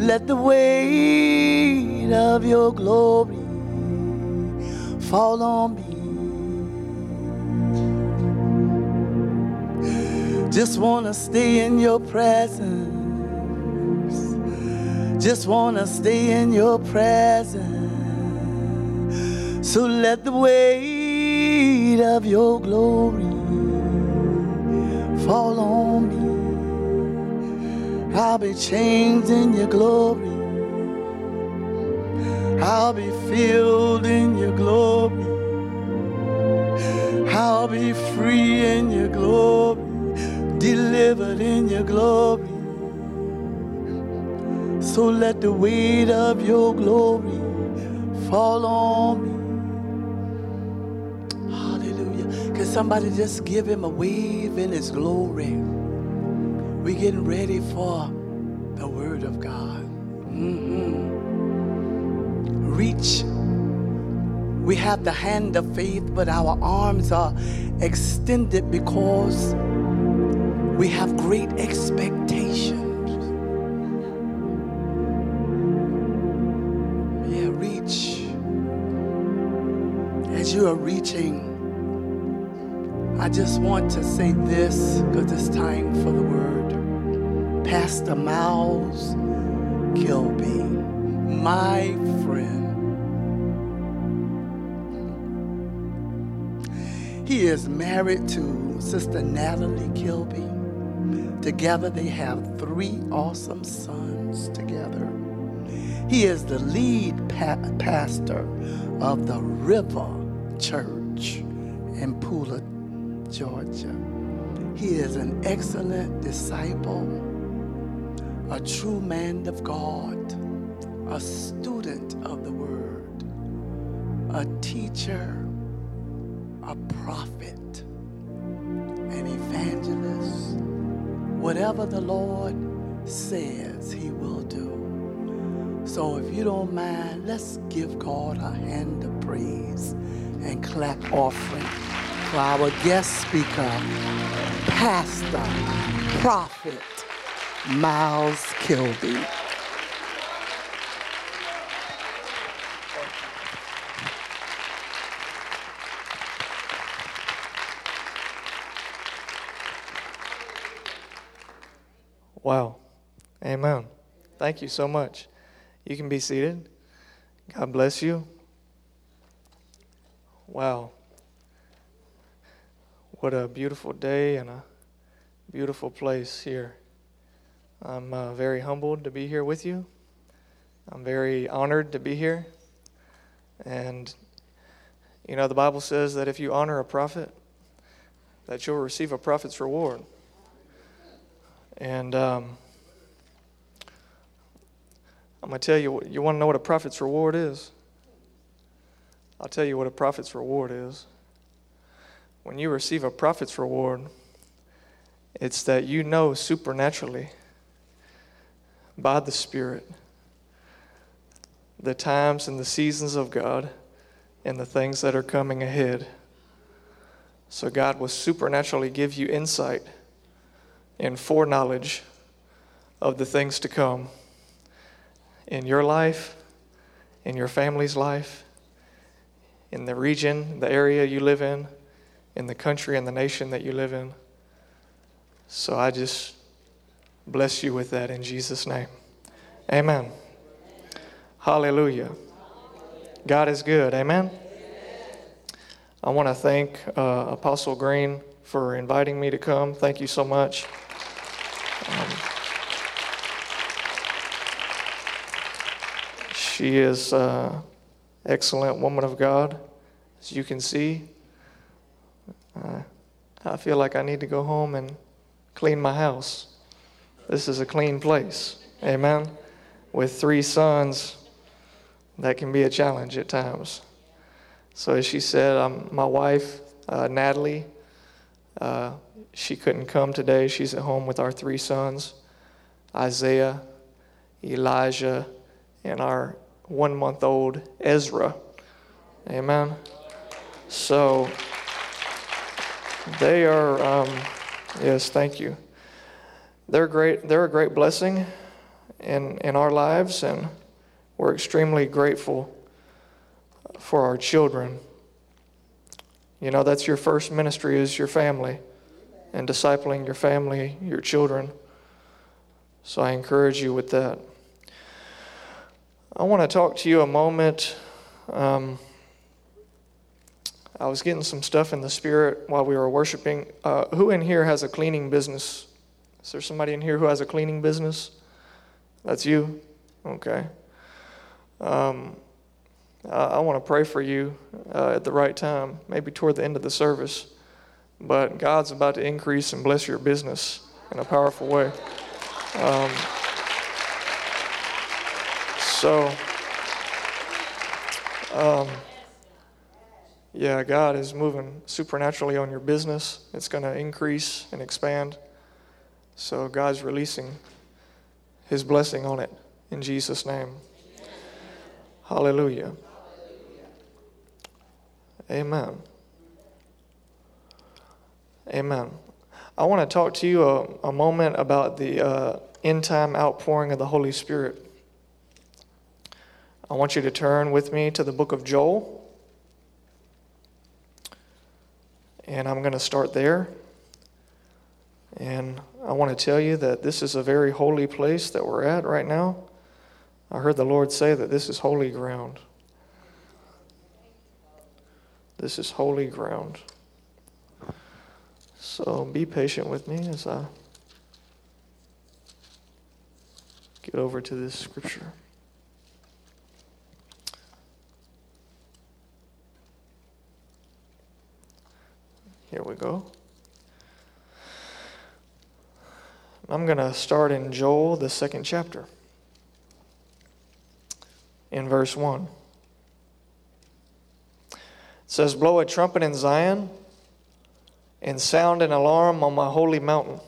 Let the weight of your glory fall on me. Just want to stay in your presence. Just want to stay in your presence. So let the weight of your glory fall on me. I'll be changed in your glory. I'll be filled in your glory. I'll be free in your glory, delivered in your glory. So let the weight of your glory fall on me. Hallelujah. Can somebody just give him a wave in his glory? We're getting ready for the word of God. Mhm. Reach. We have the hand of faith, but our arms are extended because we have great expectations. Yeah, reach. As you are reaching, I just want to say this because it's time for the word. Pastor Miles Kilby, my friend. He is married to Sister Natalie Kilby. Together, they have three awesome sons together. He is the lead pa- pastor of the River Church in Pooler, Georgia. He is an excellent disciple, a true man of God, a student of the Word, a teacher, a prophet, an evangelist. Whatever the Lord says, he will do. So if you don't mind, let's give God a hand of praise and clap offering for our guest speaker, Pastor, Prophet Miles Kilby. Wow. Amen. Thank you so much. You can be seated. God bless you. Wow. What a beautiful day and a beautiful place here. I'm uh, very humbled to be here with you. I'm very honored to be here. And, you know, the Bible says that if you honor a prophet, that you'll receive a prophet's reward. And um, I'm going to tell you, you want to know what a prophet's reward is? I'll tell you what a prophet's reward is. When you receive a prophet's reward, it's that you know supernaturally by the Spirit the times and the seasons of God and the things that are coming ahead. So God will supernaturally give you insight and foreknowledge of the things to come in your life, in your family's life, in the region, the area you live in, in the country and the nation that you live in. So I just bless you with that in Jesus' name. Amen. Hallelujah. God is good. Amen. I want to thank uh, Apostle Green for inviting me to come. Thank you so much. Um, she is an excellent woman of God, as you can see. Uh, I feel like I need to go home and clean my house. This is a clean place. Amen. With three sons, that can be a challenge at times. So, as she said, um, my wife, uh, Natalie, uh, she couldn't come today. She's at home with our three sons Isaiah, Elijah, and our one month old Ezra. Amen. So, they are, um, yes, thank you. They're great. They're a great blessing, in, in our lives, and we're extremely grateful for our children. You know, that's your first ministry is your family and discipling your family, your children. So I encourage you with that. I want to talk to you a moment. Um, I was getting some stuff in the spirit while we were worshiping. Uh, who in here has a cleaning business? Is there somebody in here who has a cleaning business? That's you? Okay. Um, I, I want to pray for you uh, at the right time, maybe toward the end of the service. But God's about to increase and bless your business in a powerful way. Um, so, um, yeah, God is moving supernaturally on your business. It's going to increase and expand. So, God's releasing His blessing on it in Jesus' name. Hallelujah. Amen. Amen. I want to talk to you a, a moment about the uh, end time outpouring of the Holy Spirit. I want you to turn with me to the book of Joel. And I'm going to start there. And I want to tell you that this is a very holy place that we're at right now. I heard the Lord say that this is holy ground. This is holy ground. So be patient with me as I get over to this scripture. Here we go. I'm going to start in Joel, the second chapter, in verse 1. It says, Blow a trumpet in Zion and sound an alarm on my holy mountain.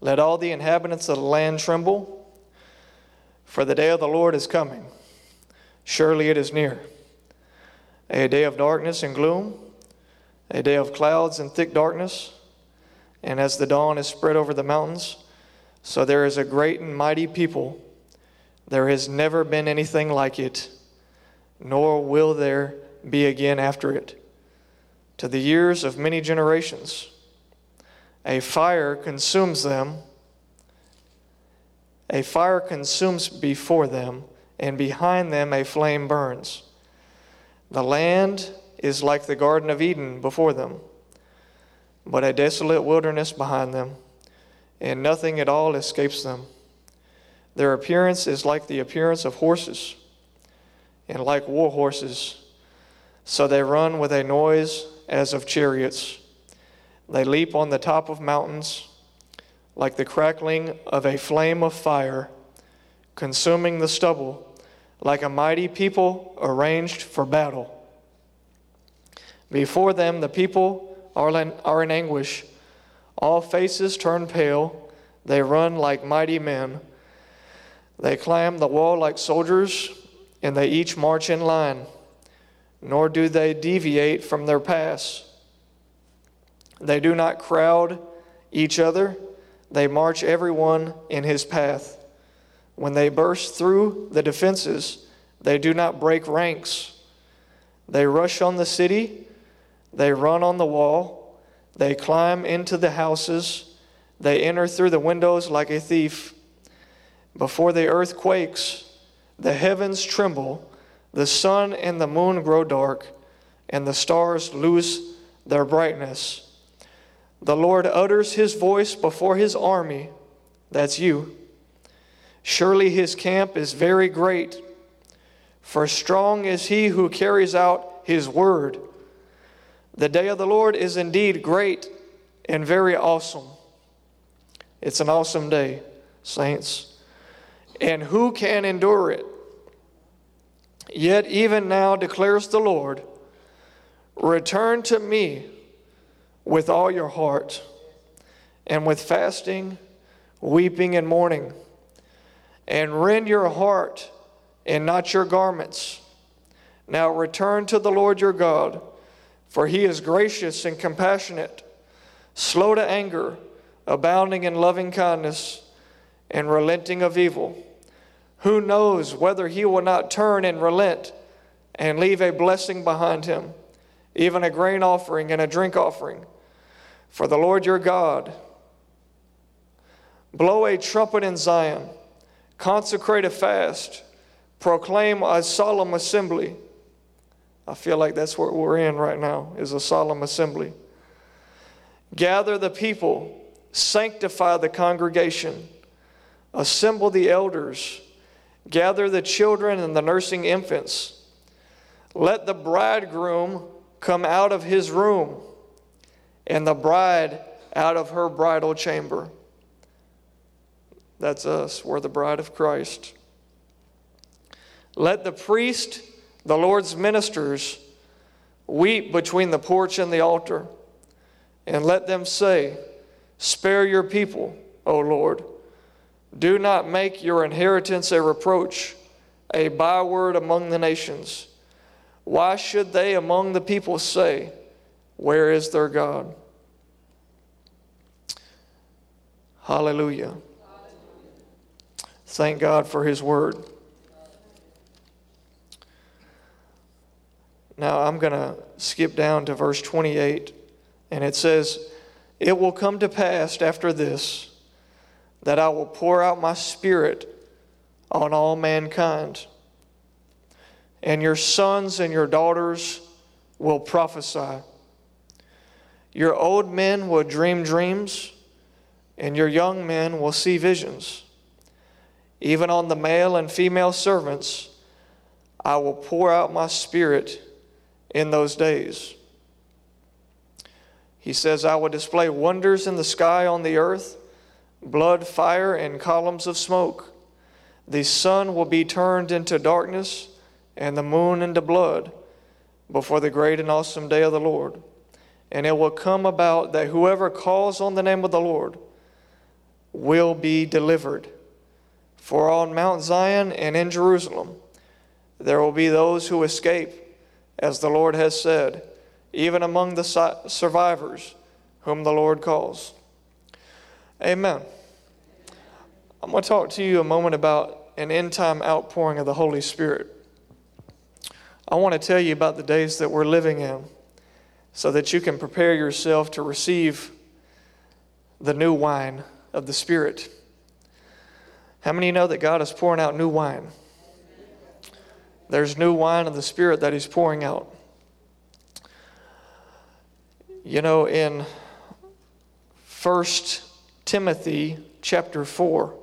Let all the inhabitants of the land tremble, for the day of the Lord is coming. Surely it is near. A day of darkness and gloom a day of clouds and thick darkness. And as the dawn is spread over the mountains, so there is a great and mighty people. There has never been anything like it, nor will there be again after it. To the years of many generations, a fire consumes them. A fire consumes before them, and behind them a flame burns. The land is like the Garden of Eden before them, but a desolate wilderness behind them, and nothing at all escapes them. Their appearance is like the appearance of horses, and like war horses. So they run with a noise as of chariots. They leap on the top of mountains, like the crackling of a flame of fire, consuming the stubble, like a mighty people arranged for battle. Before them, the people are in anguish. All faces turn pale. They run like mighty men. They climb the wall like soldiers, and they each march in line, nor do they deviate from their paths. They do not crowd each other, they march everyone in his path. When they burst through the defenses, they do not break ranks. They rush on the city they run on the wall, they climb into the houses, they enter through the windows like a thief. Before the earth quakes, the heavens tremble, the sun and the moon grow dark, and the stars lose their brightness. The Lord utters his voice before his army. That's you. Surely his camp is very great, for strong is he who carries out his word. The day of the Lord is indeed great and very awesome. It's an awesome day, saints. And who can endure it? Yet, even now, declares the Lord, return to me with all your heart, and with fasting, weeping, and mourning, and rend your heart and not your garments. Now return to the Lord your God for he is gracious and compassionate, slow to anger, abounding in loving kindness, and relenting of evil. Who knows whether he will not turn and relent and leave a blessing behind him, even a grain offering and a drink offering? For the Lord your God, blow a trumpet in Zion, consecrate a fast, proclaim a solemn assembly. I feel like that's what we're in right now, is a solemn assembly. Gather the people, sanctify the congregation, assemble the elders, gather the children and the nursing infants. Let the bridegroom come out of his room, and the bride out of her bridal chamber. That's us. We're the bride of Christ. Let the priest, the Lord's ministers, weep between the porch and the altar and let them say, Spare your people, O Lord. Do not make your inheritance a reproach, a byword among the nations. Why should they among the people say, Where is their God? Hallelujah. Thank God for His word. Now I'm going to skip down to verse 28. And it says, It will come to pass after this that I will pour out my spirit on all mankind, and your sons and your daughters will prophesy. Your old men will dream dreams, and your young men will see visions. Even on the male and female servants, I will pour out my spirit in those days he says, I will display wonders in the sky on the earth, blood, fire, and columns of smoke. The sun will be turned into darkness, and the moon into blood before the great and awesome day of the Lord. And it will come about that whoever calls on the name of the Lord will be delivered. For on Mount Zion and in Jerusalem there will be those who escape, as the Lord has said even among the survivors whom the Lord calls. Amen. I'm going to talk to you a moment about an end time outpouring of the Holy Spirit. I want to tell you about the days that we're living in so that you can prepare yourself to receive the new wine of the Spirit. How many know that God is pouring out new wine? There's new wine of the Spirit that He's pouring out. You know, in 1 Timothy chapter 4,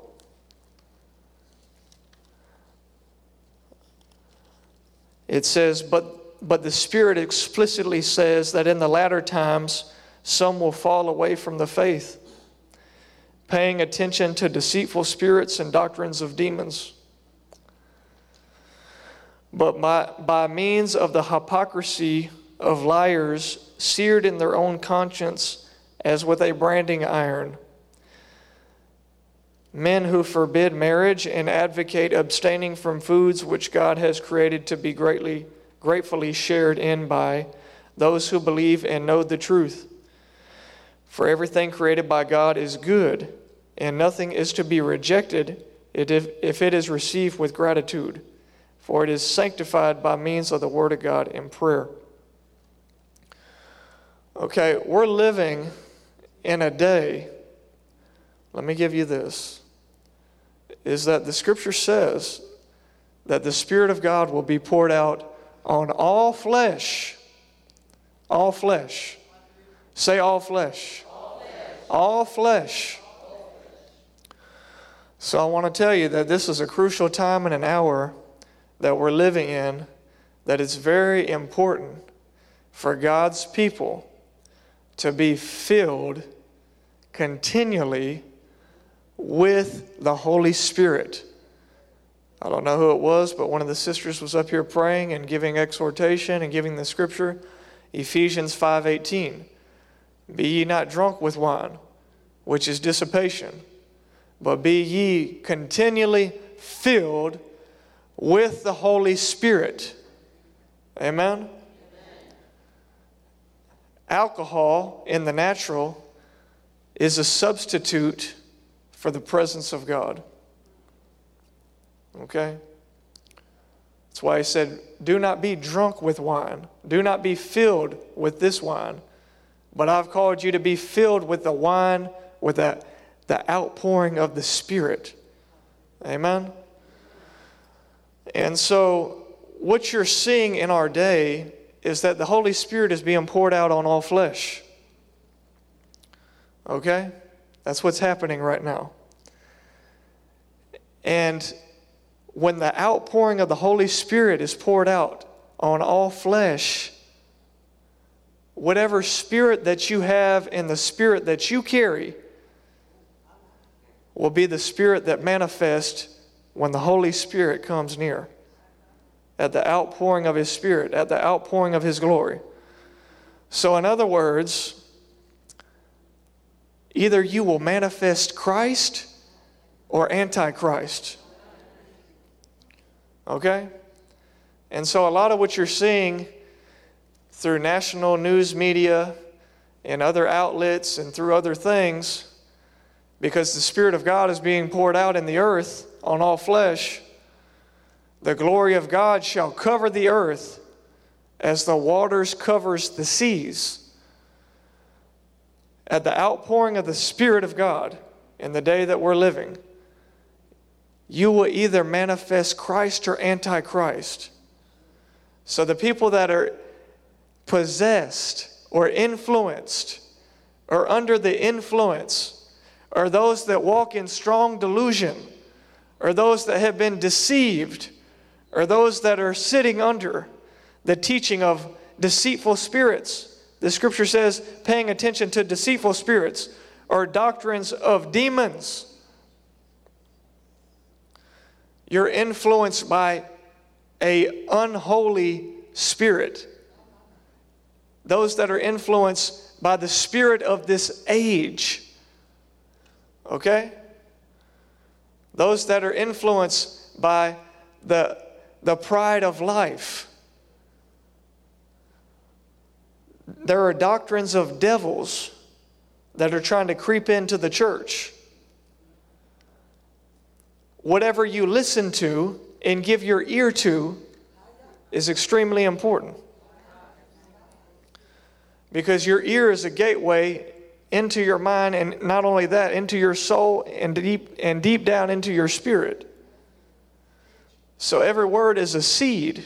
it says, but, but the Spirit explicitly says that in the latter times some will fall away from the faith, paying attention to deceitful spirits and doctrines of demons. But by, by means of the hypocrisy of liars, seared in their own conscience as with a branding iron. Men who forbid marriage and advocate abstaining from foods which God has created to be greatly, gratefully shared in by those who believe and know the truth. For everything created by God is good, and nothing is to be rejected if, if it is received with gratitude, for it is sanctified by means of the Word of God in prayer. Okay, we're living in a day, let me give you this, is that the scripture says that the Spirit of God will be poured out on all flesh. All flesh. Say all flesh. All flesh. All flesh. So I want to tell you that this is a crucial time and an hour that we're living in that it's very important for God's people to be filled continually with the Holy Spirit. I don't know who it was, but one of the sisters was up here praying and giving exhortation and giving the scripture, Ephesians 5:18. Be ye not drunk with wine, which is dissipation, but be ye continually filled with the Holy Spirit. Amen alcohol in the natural is a substitute for the presence of God. Okay? That's why he said, Do not be drunk with wine, do not be filled with this wine, but I've called you to be filled with the wine, with the, the outpouring of the Spirit. Amen? And so, what you're seeing in our day is that the Holy Spirit is being poured out on all flesh. Okay? That's what's happening right now. And when the outpouring of the Holy Spirit is poured out on all flesh, whatever spirit that you have and the spirit that you carry will be the spirit that manifests when the Holy Spirit comes near at the outpouring of His Spirit, at the outpouring of His glory. So, in other words, either you will manifest Christ or Antichrist. Okay? And so, a lot of what you're seeing through national news media and other outlets and through other things, because the Spirit of God is being poured out in the earth on all flesh the glory of God shall cover the earth as the waters covers the seas. At the outpouring of the Spirit of God in the day that we're living, you will either manifest Christ or Antichrist. So the people that are possessed or influenced or under the influence are those that walk in strong delusion or those that have been deceived or those that are sitting under the teaching of deceitful spirits. The scripture says, paying attention to deceitful spirits or doctrines of demons. You're influenced by a unholy spirit. Those that are influenced by the spirit of this age. Okay? Those that are influenced by the the pride of life. There are doctrines of devils that are trying to creep into the church. Whatever you listen to and give your ear to is extremely important. Because your ear is a gateway into your mind, and not only that, into your soul and deep, and deep down into your spirit. So every word is a seed,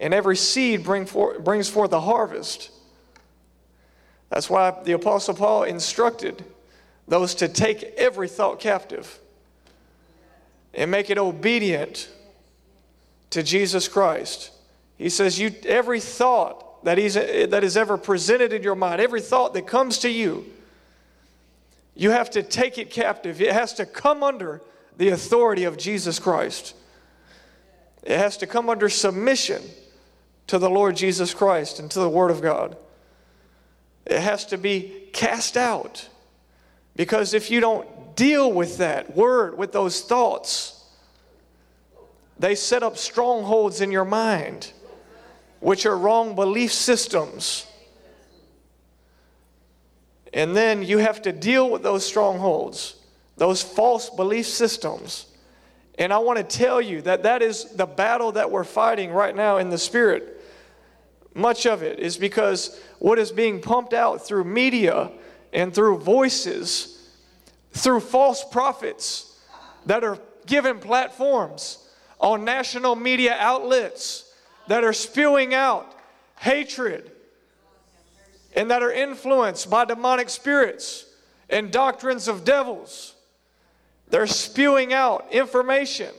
and every seed bring for, brings forth a harvest. That's why the Apostle Paul instructed those to take every thought captive and make it obedient to Jesus Christ. He says, you, every thought that, he's, that is ever presented in your mind, every thought that comes to you, you have to take it captive. It has to come under the authority of Jesus Christ. It has to come under submission to the Lord Jesus Christ and to the Word of God. It has to be cast out. Because if you don't deal with that word, with those thoughts, they set up strongholds in your mind, which are wrong belief systems. And then you have to deal with those strongholds, those false belief systems. And I want to tell you that that is the battle that we're fighting right now in the spirit. Much of it is because what is being pumped out through media and through voices, through false prophets that are given platforms on national media outlets that are spewing out hatred and that are influenced by demonic spirits and doctrines of devils. They're spewing out information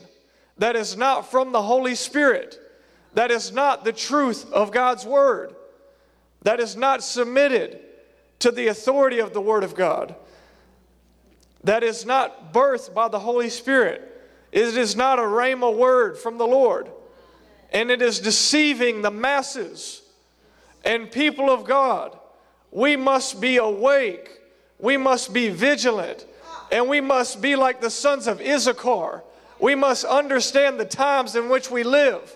that is not from the Holy Spirit, that is not the truth of God's Word, that is not submitted to the authority of the Word of God, that is not birthed by the Holy Spirit. It is not a rhema word from the Lord, and it is deceiving the masses. And people of God, we must be awake, we must be vigilant and we must be like the sons of Issachar. We must understand the times in which we live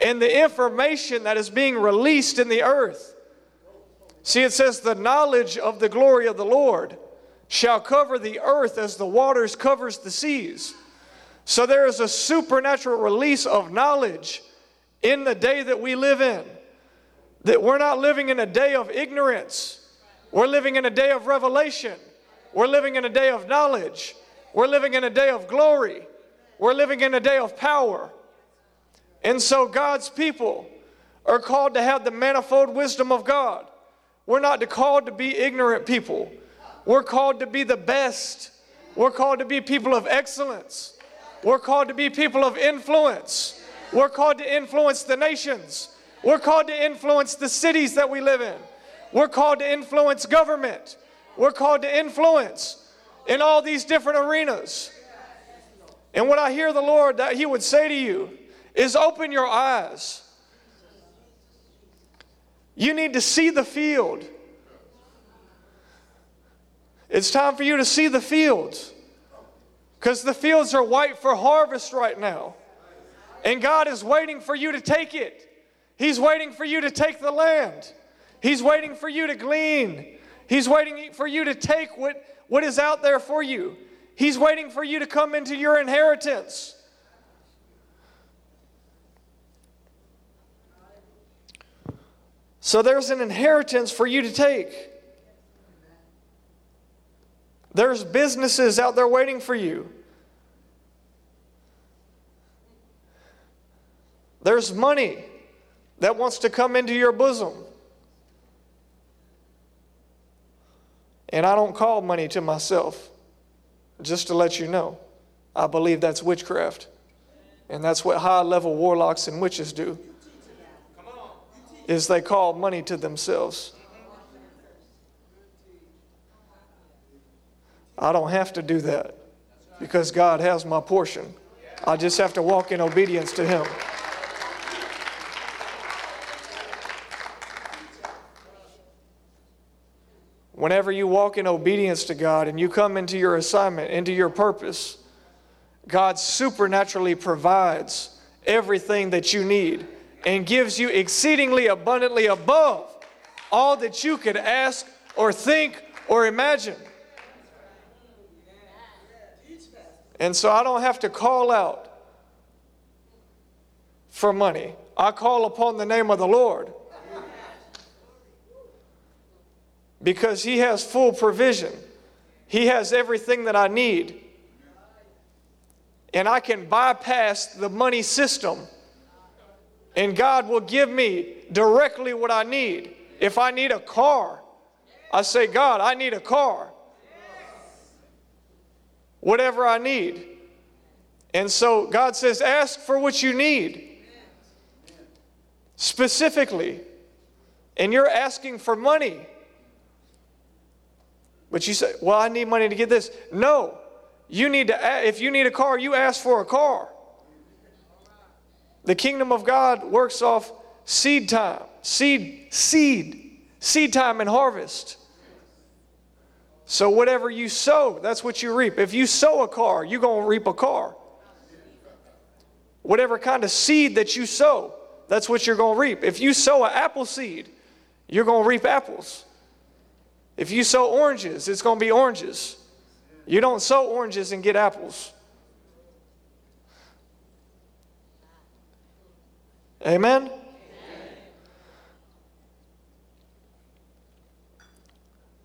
and the information that is being released in the earth. See, it says the knowledge of the glory of the Lord shall cover the earth as the waters covers the seas. So there is a supernatural release of knowledge in the day that we live in. That we're not living in a day of ignorance. We're living in a day of revelation. We're living in a day of knowledge. We're living in a day of glory. We're living in a day of power. And so God's people are called to have the manifold wisdom of God. We're not called to be ignorant people. We're called to be the best. We're called to be people of excellence. We're called to be people of influence. We're called to influence the nations. We're called to influence the cities that we live in. We're called to influence government. We're called to influence in all these different arenas. And what I hear the Lord that He would say to you is open your eyes. You need to see the field. It's time for you to see the fields because the fields are white for harvest right now. And God is waiting for you to take it. He's waiting for you to take the land. He's waiting for you to glean. He's waiting for you to take what, what is out there for you. He's waiting for you to come into your inheritance. So there's an inheritance for you to take. There's businesses out there waiting for you. There's money that wants to come into your bosom. And I don't call money to myself, just to let you know. I believe that's witchcraft. And that's what high level warlocks and witches do. Is they call money to themselves. I don't have to do that because God has my portion. I just have to walk in obedience to Him. Whenever you walk in obedience to God and you come into your assignment, into your purpose, God supernaturally provides everything that you need and gives you exceedingly abundantly above all that you could ask or think or imagine. And so I don't have to call out for money. I call upon the name of the Lord because He has full provision. He has everything that I need. And I can bypass the money system. And God will give me directly what I need. If I need a car, I say, God, I need a car whatever I need. And so God says, ask for what you need specifically. And you're asking for money. But you say, well, I need money to get this. No. You need to, if you need a car, you ask for a car. The kingdom of God works off seed time, seed, seed, seed time and harvest. So whatever you sow, that's what you reap. If you sow a car, you're going to reap a car. Whatever kind of seed that you sow, that's what you're going to reap. If you sow an apple seed, you're going to reap apples. If you sow oranges, it's going to be oranges. You don't sow oranges and get apples. Amen?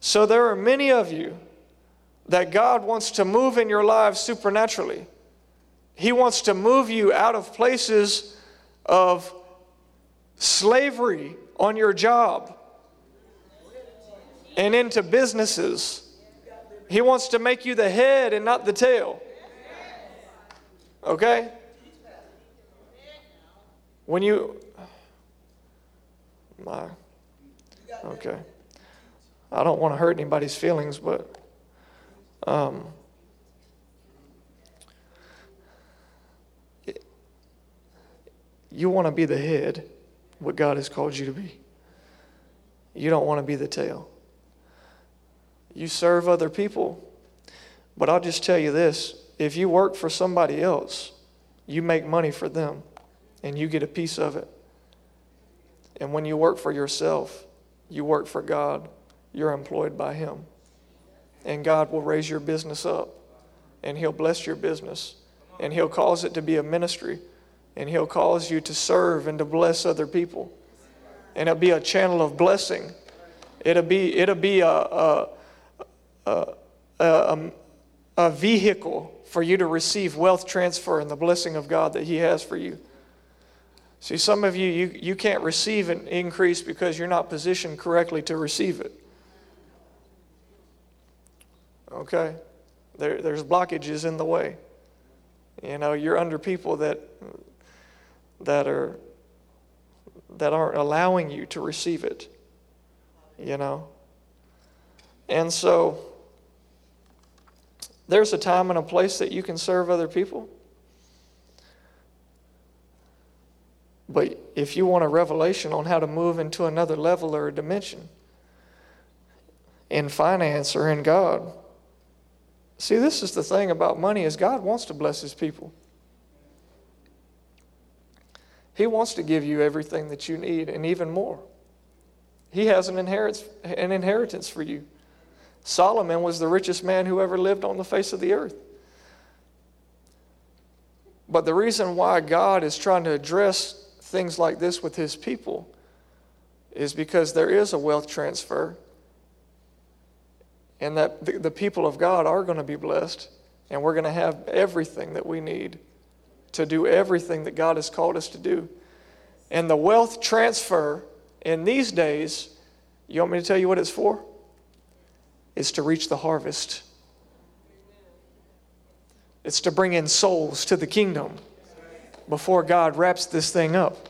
So there are many of you that God wants to move in your lives supernaturally. He wants to move you out of places of slavery on your job and into businesses. He wants to make you the head and not the tail. Okay? When you. My. Okay. I don't want to hurt anybody's feelings, but um, you want to be the head, what God has called you to be. You don't want to be the tail. You serve other people, but I'll just tell you this if you work for somebody else, you make money for them and you get a piece of it. And when you work for yourself, you work for God you're employed by Him. and God will raise your business up, and He'll bless your business, and He'll cause it to be a ministry, and He'll cause you to serve and to bless other people, and it'll be a channel of blessing. It'll be it'll be a a, a, a, um, a vehicle for you to receive wealth transfer and the blessing of God that He has for you. See, some of you, you, you can't receive an increase because you're not positioned correctly to receive it. Okay? There, there's blockages in the way. You know, you're under people that, that, are, that aren't allowing you to receive it. You know? And so, there's a time and a place that you can serve other people. But if you want a revelation on how to move into another level or a dimension in finance or in God, see, this is the thing about money is God wants to bless his people. He wants to give you everything that you need and even more. He has an inheritance, an inheritance for you. Solomon was the richest man who ever lived on the face of the earth. But the reason why God is trying to address things like this with his people is because there is a wealth transfer and that the, the people of God are going to be blessed and we're going to have everything that we need to do everything that God has called us to do. And the wealth transfer in these days, you want me to tell you what it's for? It's to reach the harvest. It's to bring in souls to the kingdom before God wraps this thing up.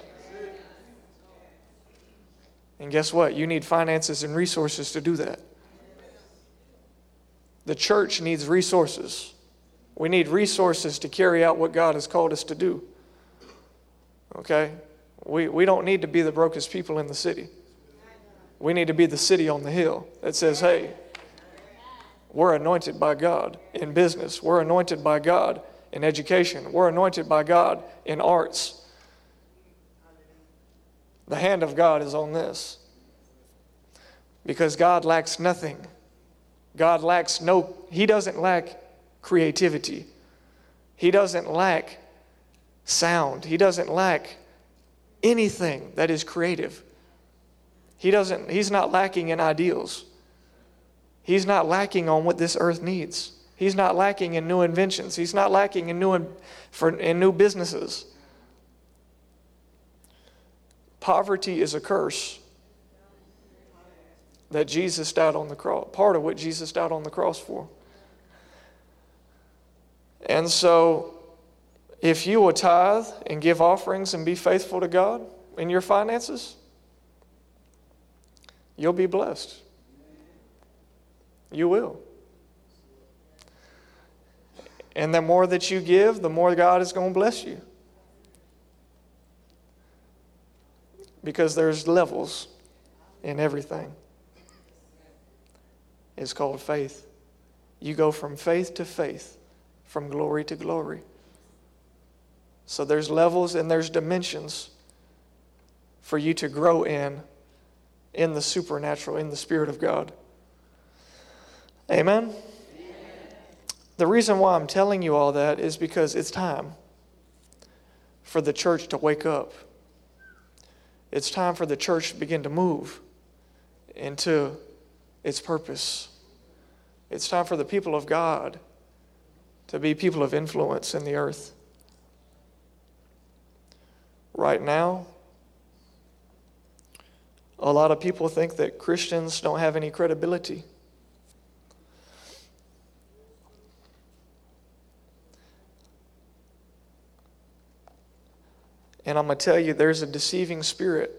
And guess what? You need finances and resources to do that. The church needs resources. We need resources to carry out what God has called us to do. Okay? We, we don't need to be the brokest people in the city. We need to be the city on the hill that says, hey, we're anointed by God in business. We're anointed by God in education. We're anointed by God in arts. The hand of God is on this. Because God lacks nothing. God lacks no, He doesn't lack creativity. He doesn't lack sound. He doesn't lack anything that is creative. He doesn't, He's not lacking in ideals. He's not lacking on what this earth needs. He's not lacking in new inventions. He's not lacking in new, for, in new businesses. Poverty is a curse that Jesus died on the cross, part of what Jesus died on the cross for. And so, if you will tithe and give offerings and be faithful to God in your finances, you'll be blessed. You will. And the more that you give, the more God is going to bless you. Because there's levels in everything. It's called faith. You go from faith to faith, from glory to glory. So there's levels and there's dimensions for you to grow in in the supernatural, in the Spirit of God. Amen. The reason why I'm telling you all that is because it's time for the church to wake up. It's time for the church to begin to move into its purpose. It's time for the people of God to be people of influence in the earth. Right now, a lot of people think that Christians don't have any credibility. And I'm going to tell you, there's a deceiving spirit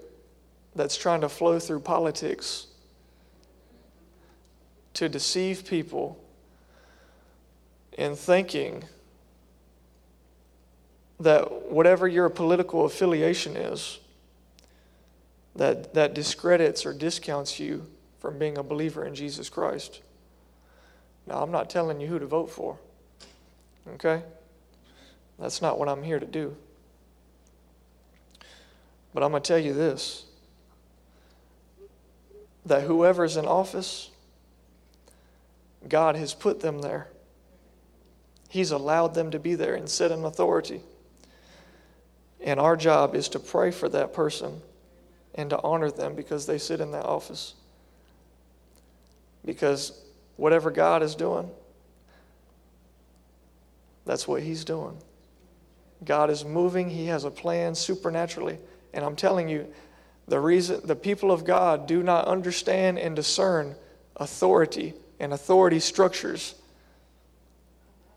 that's trying to flow through politics to deceive people in thinking that whatever your political affiliation is, that, that discredits or discounts you from being a believer in Jesus Christ. Now, I'm not telling you who to vote for, okay? That's not what I'm here to do. But I'm going to tell you this that whoever's in office, God has put them there. He's allowed them to be there and sit in authority. And our job is to pray for that person and to honor them because they sit in that office. Because whatever God is doing, that's what He's doing. God is moving, He has a plan supernaturally. And I'm telling you, the reason the people of God do not understand and discern authority and authority structures.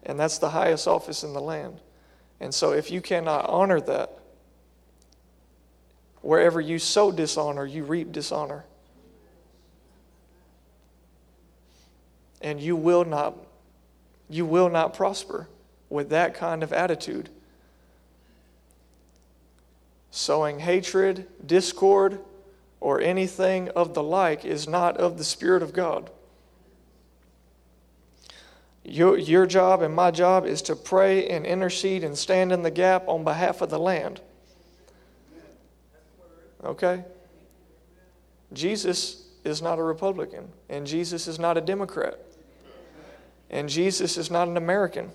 And that's the highest office in the land. And so if you cannot honor that, wherever you sow dishonor, you reap dishonor. And you will not you will not prosper with that kind of attitude. Sowing hatred, discord, or anything of the like is not of the Spirit of God. Your, your job and my job is to pray and intercede and stand in the gap on behalf of the land. Okay? Jesus is not a Republican, and Jesus is not a Democrat, and Jesus is not an American.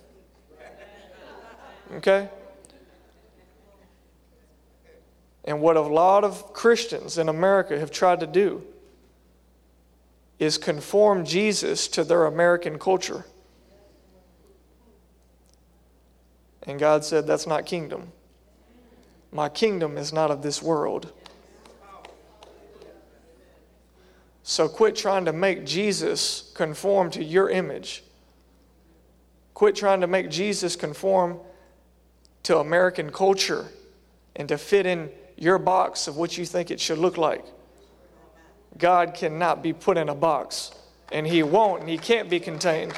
Okay? And what a lot of Christians in America have tried to do is conform Jesus to their American culture. And God said, That's not kingdom. My kingdom is not of this world. So quit trying to make Jesus conform to your image. Quit trying to make Jesus conform to American culture and to fit in your box of what you think it should look like. God cannot be put in a box, and He won't, and He can't be contained.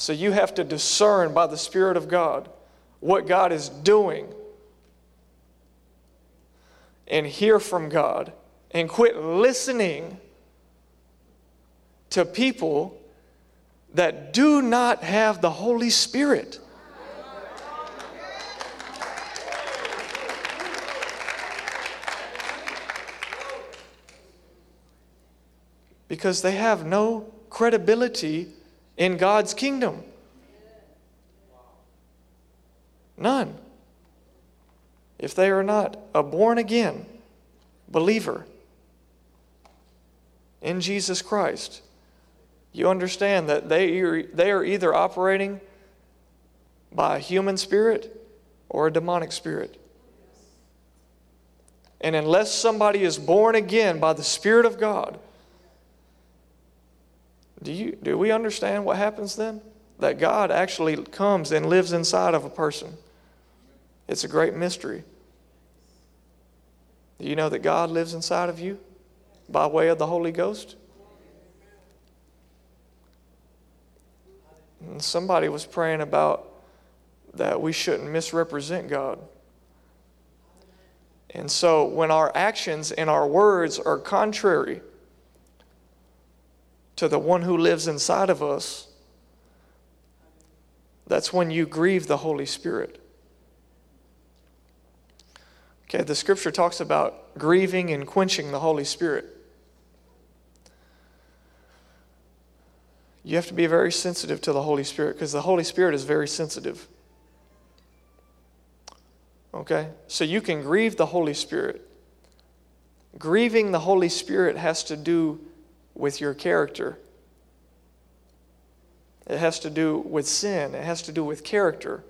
So you have to discern by the Spirit of God what God is doing and hear from God and quit listening to people that do not have the Holy Spirit. Because they have no credibility in God's kingdom. None. If they are not a born again believer in Jesus Christ, you understand that they are, they are either operating by a human spirit or a demonic spirit. And unless somebody is born again by the Spirit of God, do, you, do we understand what happens then? That God actually comes and lives inside of a person. It's a great mystery. Do you know that God lives inside of you by way of the Holy Ghost? And somebody was praying about that we shouldn't misrepresent God. And so when our actions and our words are contrary to the one who lives inside of us, that's when you grieve the Holy Spirit. Okay, the scripture talks about grieving and quenching the Holy Spirit. You have to be very sensitive to the Holy Spirit because the Holy Spirit is very sensitive. Okay? So you can grieve the Holy Spirit. Grieving the Holy Spirit has to do with your character. It has to do with sin. It has to do with character.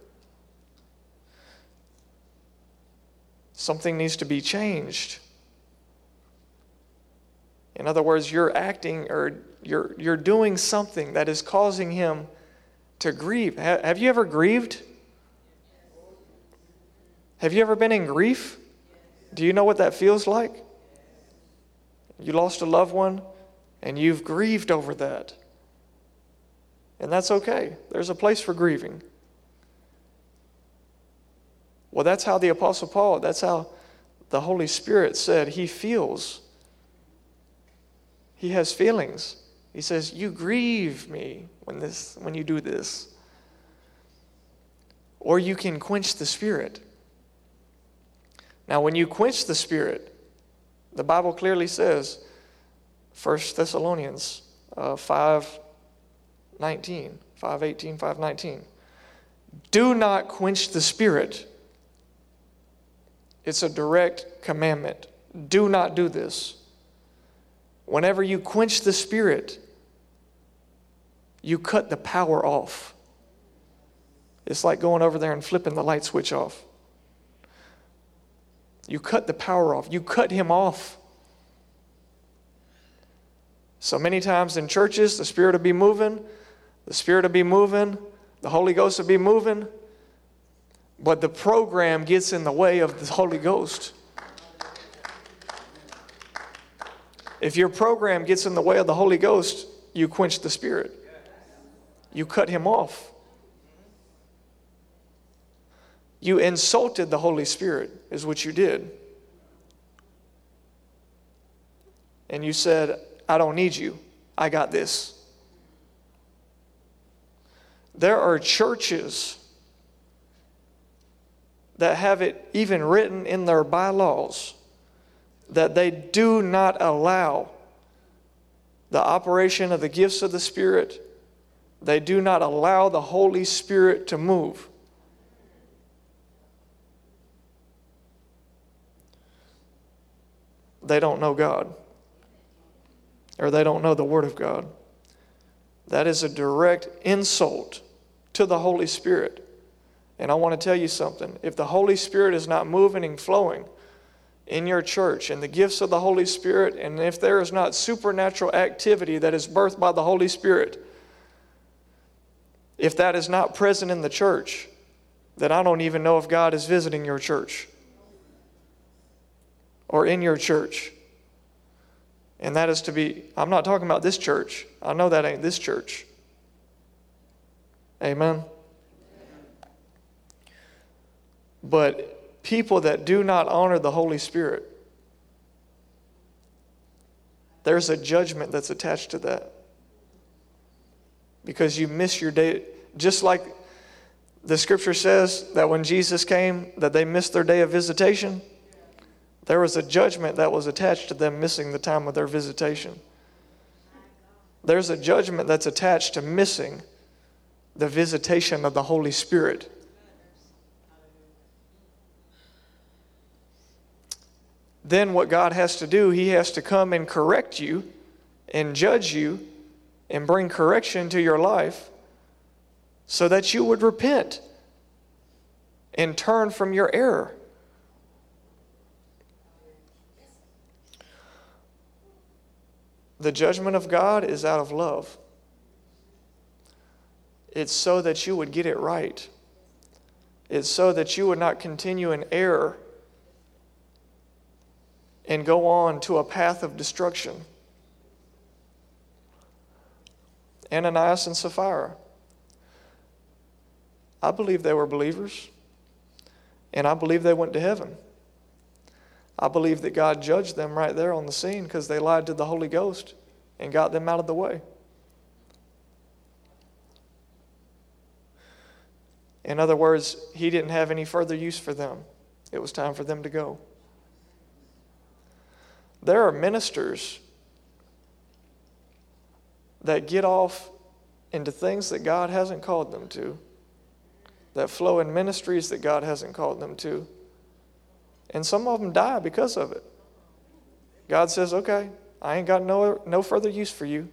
Something needs to be changed. In other words, you're acting or you're, you're doing something that is causing him to grieve. Have you ever grieved? Have you ever been in grief? Do you know what that feels like? You lost a loved one and you've grieved over that. And that's okay. There's a place for grieving. Well, that's how the Apostle Paul, that's how the Holy Spirit said he feels. He has feelings. He says, You grieve me when, this, when you do this. Or you can quench the Spirit. Now, when you quench the Spirit, The Bible clearly says, 1 Thessalonians uh, 5 19, 5 18, 5 19. Do not quench the spirit. It's a direct commandment. Do not do this. Whenever you quench the spirit, you cut the power off. It's like going over there and flipping the light switch off. You cut the power off, you cut him off. So many times in churches, the Spirit will be moving, the Spirit will be moving, the Holy Ghost will be moving, but the program gets in the way of the Holy Ghost. If your program gets in the way of the Holy Ghost, you quench the Spirit. You cut him off. You insulted the Holy Spirit, is what you did. And you said, I don't need you. I got this. There are churches that have it even written in their bylaws that they do not allow the operation of the gifts of the Spirit, they do not allow the Holy Spirit to move. They don't know God, or they don't know the Word of God. That is a direct insult to the Holy Spirit. And I want to tell you something. If the Holy Spirit is not moving and flowing, in your church and the gifts of the Holy Spirit, and if there is not supernatural activity that is birthed by the Holy Spirit, if that is not present in the church, then I don't even know if God is visiting your church or in your church. And that is to be, I'm not talking about this church. I know that ain't this church. Amen. But people that do not honor the Holy Spirit, there's a judgment that's attached to that. Because you miss your day, just like the scripture says that when Jesus came, that they missed their day of visitation. There was a judgment that was attached to them missing the time of their visitation. There's a judgment that's attached to missing the visitation of the Holy Spirit. then what God has to do, He has to come and correct you and judge you and bring correction to your life so that you would repent and turn from your error. The judgment of God is out of love. It's so that you would get it right. It's so that you would not continue in error and go on to a path of destruction. Ananias and Sapphira. I believe they were believers, and I believe they went to heaven. I believe that God judged them right there on the scene because they lied to the Holy Ghost and got them out of the way. In other words, he didn't have any further use for them. It was time for them to go. There are ministers that get off into things that God hasn't called them to, that flow in ministries that God hasn't called them to. And some of them die because of it. God says, okay, I ain't got no, no further use for you.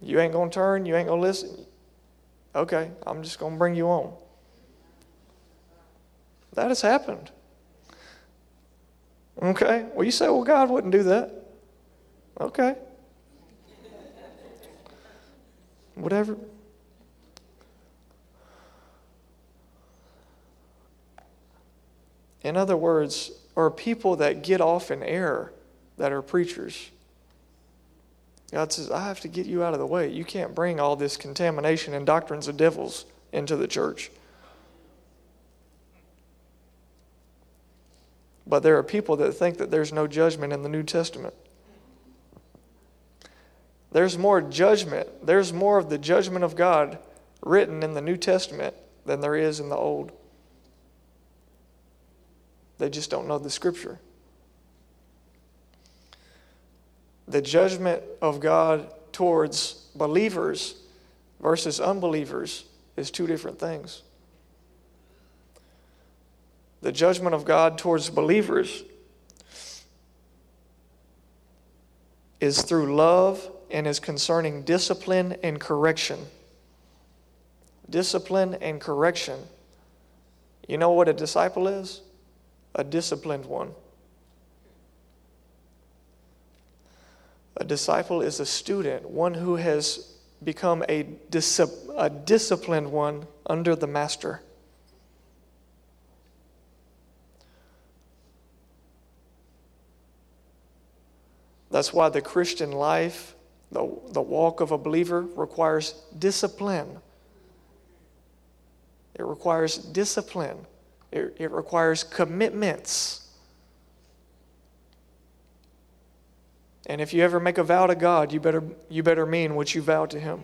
You ain't going to turn, you ain't going to listen. Okay, I'm just going to bring you on. That has happened. Okay. Well, you say, well, God wouldn't do that. Okay. Whatever. In other words, are people that get off in error that are preachers. God says, I have to get you out of the way. You can't bring all this contamination and doctrines of devils into the church. But there are people that think that there's no judgment in the New Testament. There's more judgment, there's more of the judgment of God written in the New Testament than there is in the Old. They just don't know the Scripture. the judgment of God towards believers versus unbelievers is two different things. The judgment of God towards believers is through love and is concerning discipline and correction. Discipline and correction. You know what a disciple is? A disciplined one. A disciple is a student, one who has become a, a disciplined one under the master. That's why the Christian life, the, the walk of a believer, requires discipline. It requires discipline, it, it requires commitments. And if you ever make a vow to God, you better, you better mean what you vow to Him.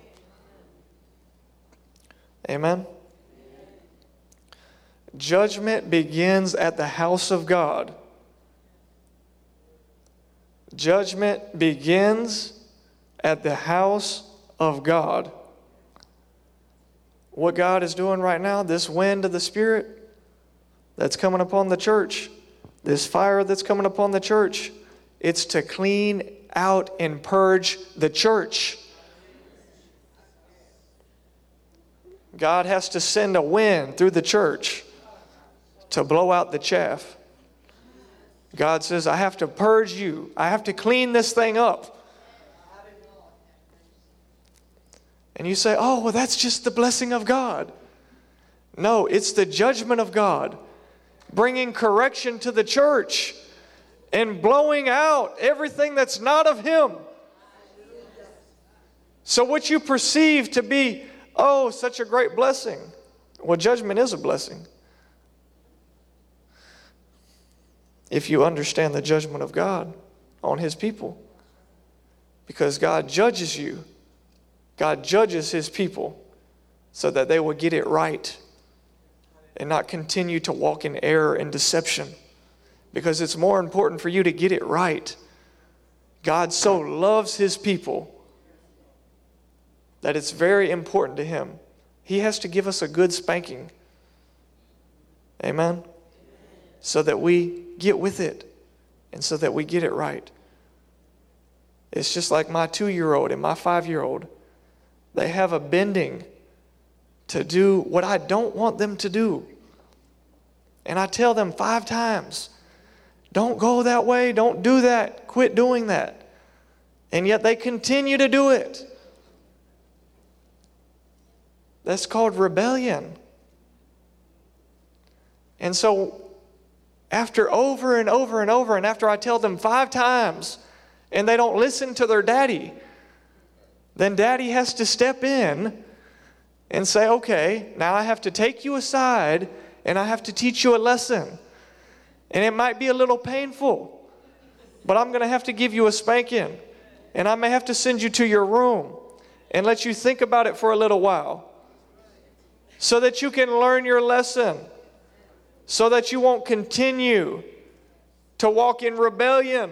Amen? Judgment begins at the house of God. Judgment begins at the house of God. What God is doing right now, this wind of the Spirit that's coming upon the church, this fire that's coming upon the church, it's to clean out and purge the church. God has to send a wind through the church to blow out the chaff. God says, I have to purge you, I have to clean this thing up. And you say, oh, well, that's just the blessing of God. No, it's the judgment of God bringing correction to the church and blowing out everything that's not of Him. So, what you perceive to be, oh, such a great blessing, well, judgment is a blessing. if you understand the judgment of God on His people. Because God judges you, God judges His people so that they will get it right and not continue to walk in error and deception. Because it's more important for you to get it right. God so loves His people that it's very important to Him. He has to give us a good spanking. Amen? So that we get with it and so that we get it right. It's just like my two year old and my five year old. They have a bending to do what I don't want them to do. And I tell them five times don't go that way, don't do that, quit doing that. And yet they continue to do it. That's called rebellion. And so after over and over and over, and after I tell them five times and they don't listen to their daddy, then daddy has to step in and say, okay, now I have to take you aside and I have to teach you a lesson. And it might be a little painful, but I'm going to have to give you a spanking. And I may have to send you to your room and let you think about it for a little while so that you can learn your lesson so that you won't continue to walk in rebellion.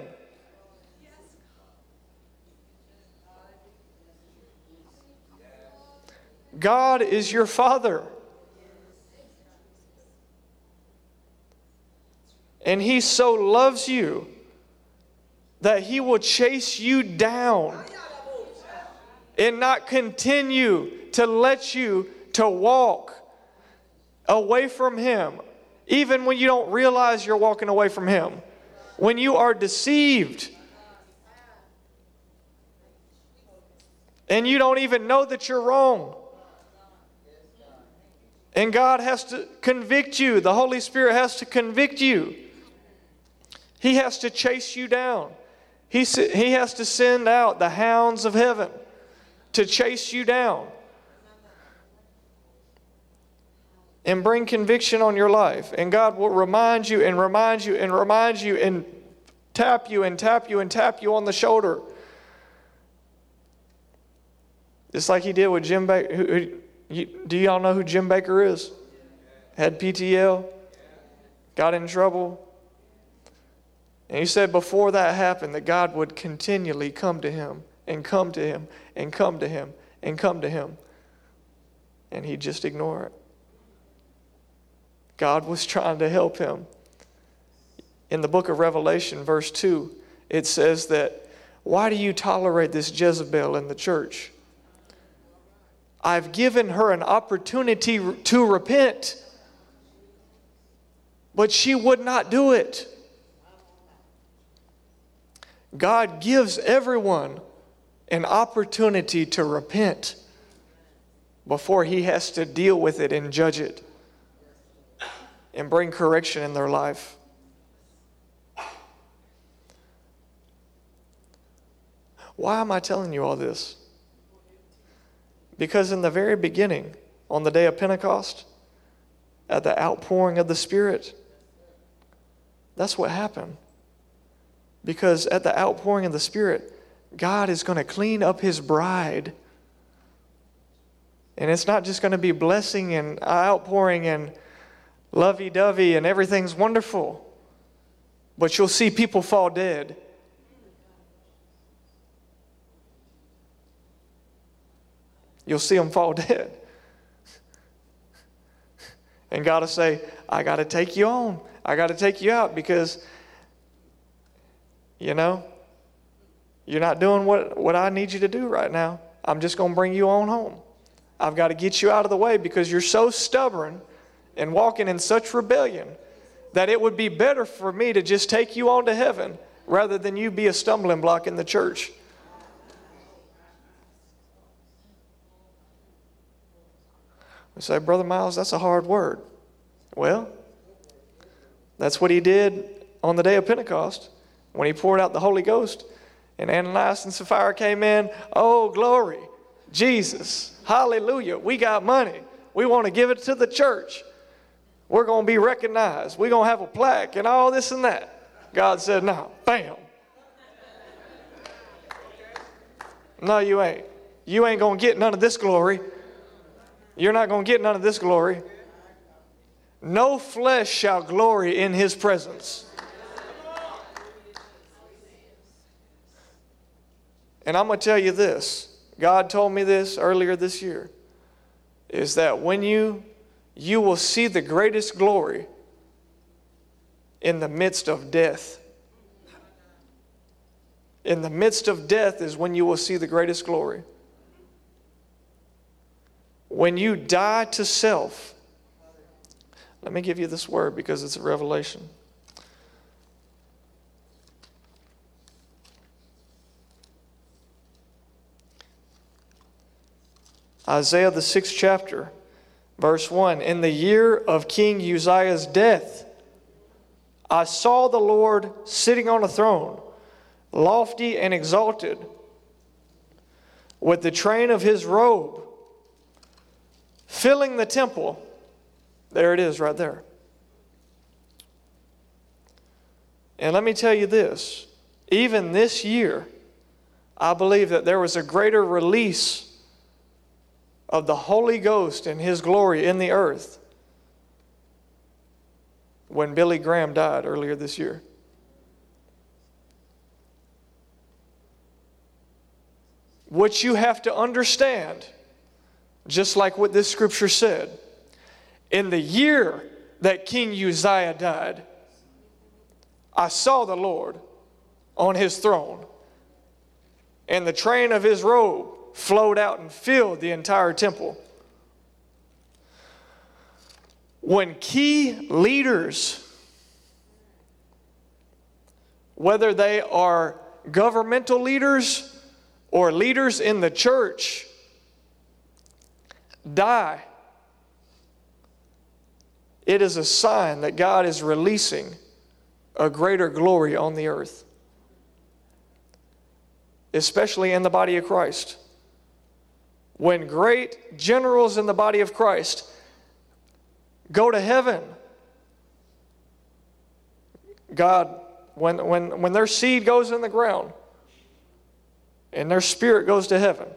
God is your Father. And He so loves you that He will chase you down and not continue to let you to walk away from Him, even when you don't realize you're walking away from Him, when you are deceived and you don't even know that you're wrong. And God has to convict you, the Holy Spirit has to convict you. He has to chase you down. He, he has to send out the hounds of heaven to chase you down. and bring conviction on your life. And God will remind you and remind you and remind you and tap you and tap you and tap you on the shoulder. Just like he did with Jim Bakker. You, do y'all know who Jim Bakker is? Had PTL, got in trouble. And he said before that happened that God would continually come to him and come to him and come to him and come to him. And he'd just ignore it. God was trying to help him. In the book of Revelation, verse 2, it says that, Why do you tolerate this Jezebel in the church? I've given her an opportunity to repent, but she would not do it. God gives everyone an opportunity to repent before he has to deal with it and judge it and bring correction in their life. Why am I telling you all this? Because in the very beginning, on the day of Pentecost, at the outpouring of the Spirit, that's what happened. Because at the outpouring of the Spirit, God is going to clean up His bride. And it's not just going to be blessing and outpouring and lovey dovey and everything's wonderful. But you'll see people fall dead. You'll see them fall dead. And God will say, I got to take you on. I got to take you out because, you know, you're not doing what, what I need you to do right now. I'm just going to bring you on home. I've got to get you out of the way because you're so stubborn and walking in such rebellion that it would be better for me to just take you on to heaven rather than you be a stumbling block in the church. Say, Brother Miles, that's a hard word. Well, that's what he did on the day of Pentecost when he poured out the Holy Ghost. And Ananias and Sapphira came in. Oh, glory. Jesus. Hallelujah. We got money. We want to give it to the church. We're going to be recognized. We're going to have a plaque and all this and that. God said, no. Bam. No, you ain't. You ain't going to get none of this glory. You're not going to get none of this glory. No flesh shall glory in his presence. And I'm going to tell you this God told me this earlier this year is that when you you will see the greatest glory in the midst of death. In the midst of death is when you will see the greatest glory. When you die to self, let me give you this word because it's a revelation. Isaiah, the sixth chapter. Verse 1 In the year of King Uzziah's death, I saw the Lord sitting on a throne, lofty and exalted, with the train of his robe filling the temple. There it is, right there. And let me tell you this even this year, I believe that there was a greater release of the Holy Ghost and His glory in the earth when Billy Graham died earlier this year. What you have to understand, just like what this scripture said, in the year that King Uzziah died, I saw the Lord on his throne, and the train of his robe flowed out and filled the entire temple. When key leaders, whether they are governmental leaders or leaders in the church, die, it is a sign that God is releasing a greater glory on the earth, especially in the body of Christ. When great generals in the body of Christ go to heaven, God, when, when, when their seed goes in the ground and their spirit goes to heaven,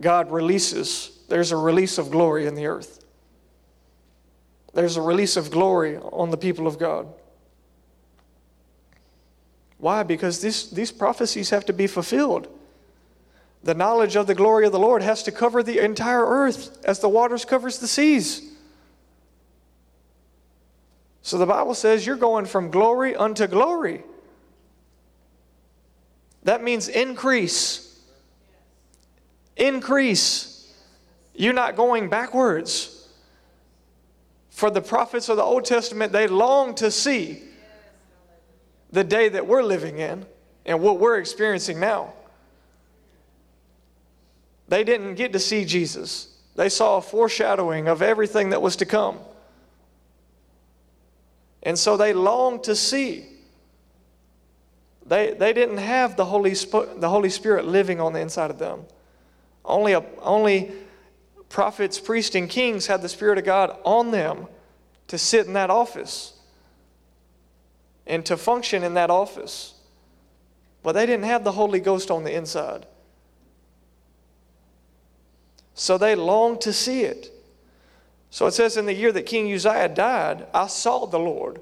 God releases, there's a release of glory in the earth. There's a release of glory on the people of God. Why? Because this, these prophecies have to be fulfilled. The knowledge of the glory of the Lord has to cover the entire earth as the waters covers the seas. So the Bible says you're going from glory unto glory. That means increase. Increase. You're not going backwards. For the prophets of the Old Testament, they long to see the day that we're living in and what we're experiencing now. They didn't get to see Jesus, they saw a foreshadowing of everything that was to come. And so they longed to see. They, they didn't have the Holy, Sp- the Holy Spirit living on the inside of them. Only, a, only prophets, priests, and kings had the Spirit of God on them to sit in that office and to function in that office. But they didn't have the Holy Ghost on the inside. So they longed to see it. So it says, in the year that King Uzziah died, I saw the Lord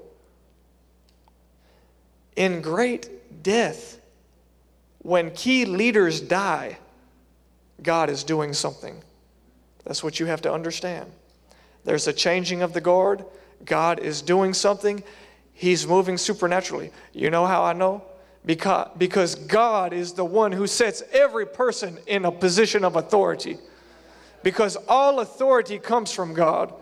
in great death. When key leaders die, God is doing something. That's what you have to understand. There's a changing of the guard. God is doing something. He's moving supernaturally. You know how I know? Because, because God is the one who sets every person in a position of authority because all authority comes from God.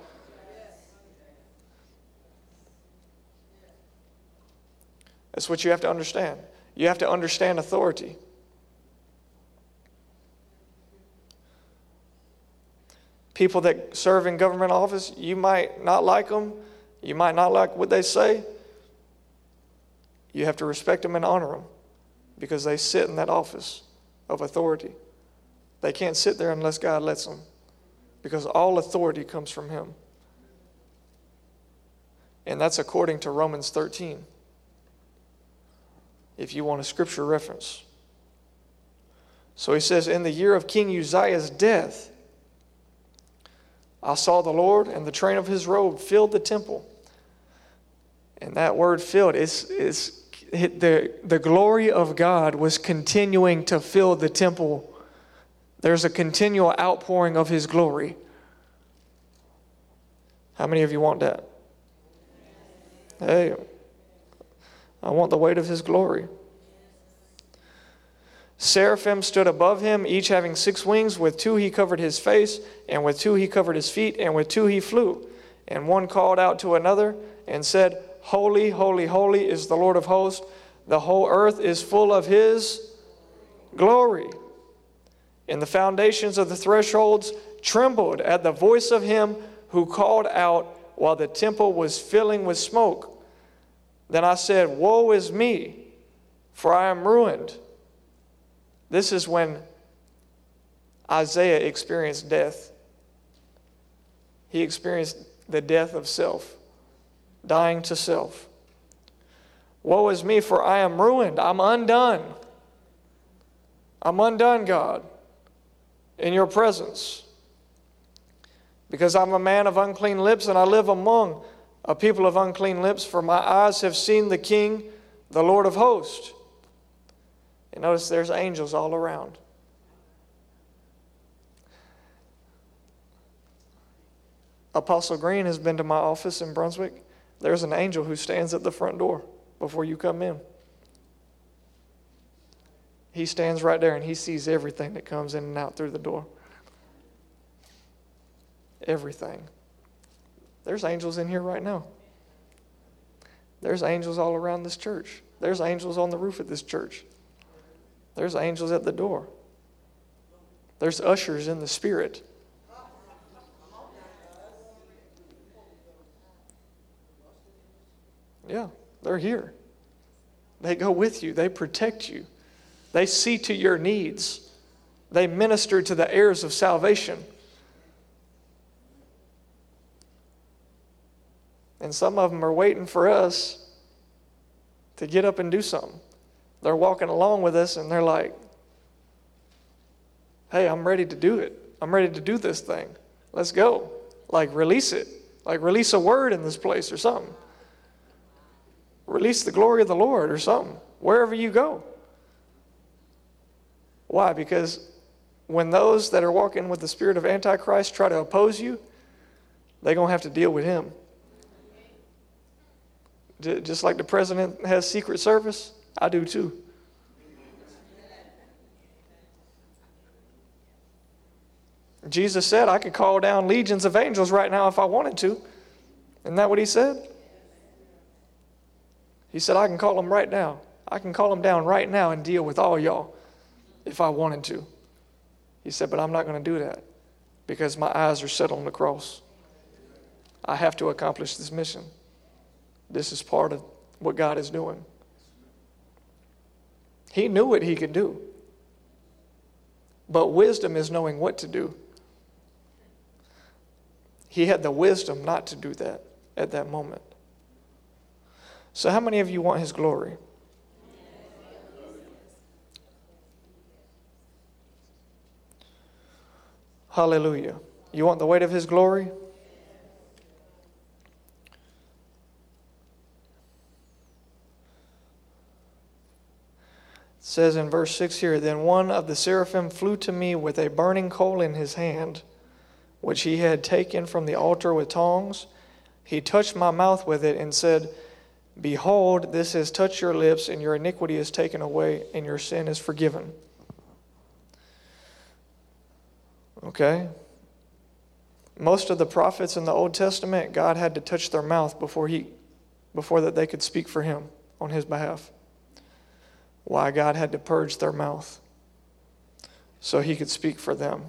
That's what you have to understand. You have to understand authority. People that serve in government office, you might not like them, you might not like what they say. You have to respect them and honor them because they sit in that office of authority. They can't sit there unless God lets them because all authority comes from Him. And that's according to Romans 13, if you want a scripture reference. So he says, In the year of King Uzziah's death, I saw the Lord, and the train of his robe filled the temple. And that word filled is, is the, the glory of God was continuing to fill the temple there's a continual outpouring of His glory. How many of you want that? Hey, I want the weight of His glory. Seraphim stood above him, each having six wings. With two he covered his face, and with two he covered his feet, and with two he flew. And one called out to another and said, Holy, holy, holy is the Lord of hosts. The whole earth is full of his glory and the foundations of the thresholds trembled at the voice of him who called out while the temple was filling with smoke. Then I said, Woe is me, for I am ruined. This is when Isaiah experienced death. He experienced the death of self, dying to self. Woe is me, for I am ruined. I'm undone. I'm undone, God in your presence. Because I'm a man of unclean lips and I live among a people of unclean lips, for my eyes have seen the King, the Lord of hosts. And notice there's angels all around. Apostle Green has been to my office in Brunswick. There's an angel who stands at the front door before you come in. He stands right there and he sees everything that comes in and out through the door. Everything. There's angels in here right now. There's angels all around this church. There's angels on the roof of this church. There's angels at the door. There's ushers in the spirit. Yeah, they're here. They go with you, they protect you. They see to your needs. They minister to the heirs of salvation. And some of them are waiting for us to get up and do something. They're walking along with us and they're like, hey, I'm ready to do it. I'm ready to do this thing. Let's go. Like, release it. Like, release a word in this place or something. Release the glory of the Lord or something. wherever you go. Why? Because when those that are walking with the spirit of Antichrist try to oppose you, they're going to have to deal with him. Just like the president has Secret Service, I do too. Jesus said, I could call down legions of angels right now if I wanted to. Isn't that what he said? He said, I can call them right now. I can call them down right now and deal with all y'all if I wanted to. He said, but I'm not going to do that because my eyes are set on the cross. I have to accomplish this mission. This is part of what God is doing. He knew what he could do. But wisdom is knowing what to do. He had the wisdom not to do that at that moment. So, how many of you want his glory? Hallelujah. You want the weight of his glory? Says in verse 6 here Then one of the seraphim flew to me with a burning coal in his hand which he had taken from the altar with tongs. He touched my mouth with it and said, Behold, this has touched your lips, and your iniquity is taken away, and your sin is forgiven. Okay? Most of the prophets in the Old Testament, God had to touch their mouth before he before that they could speak for him on his behalf. Why God had to purge their mouth so he could speak for them.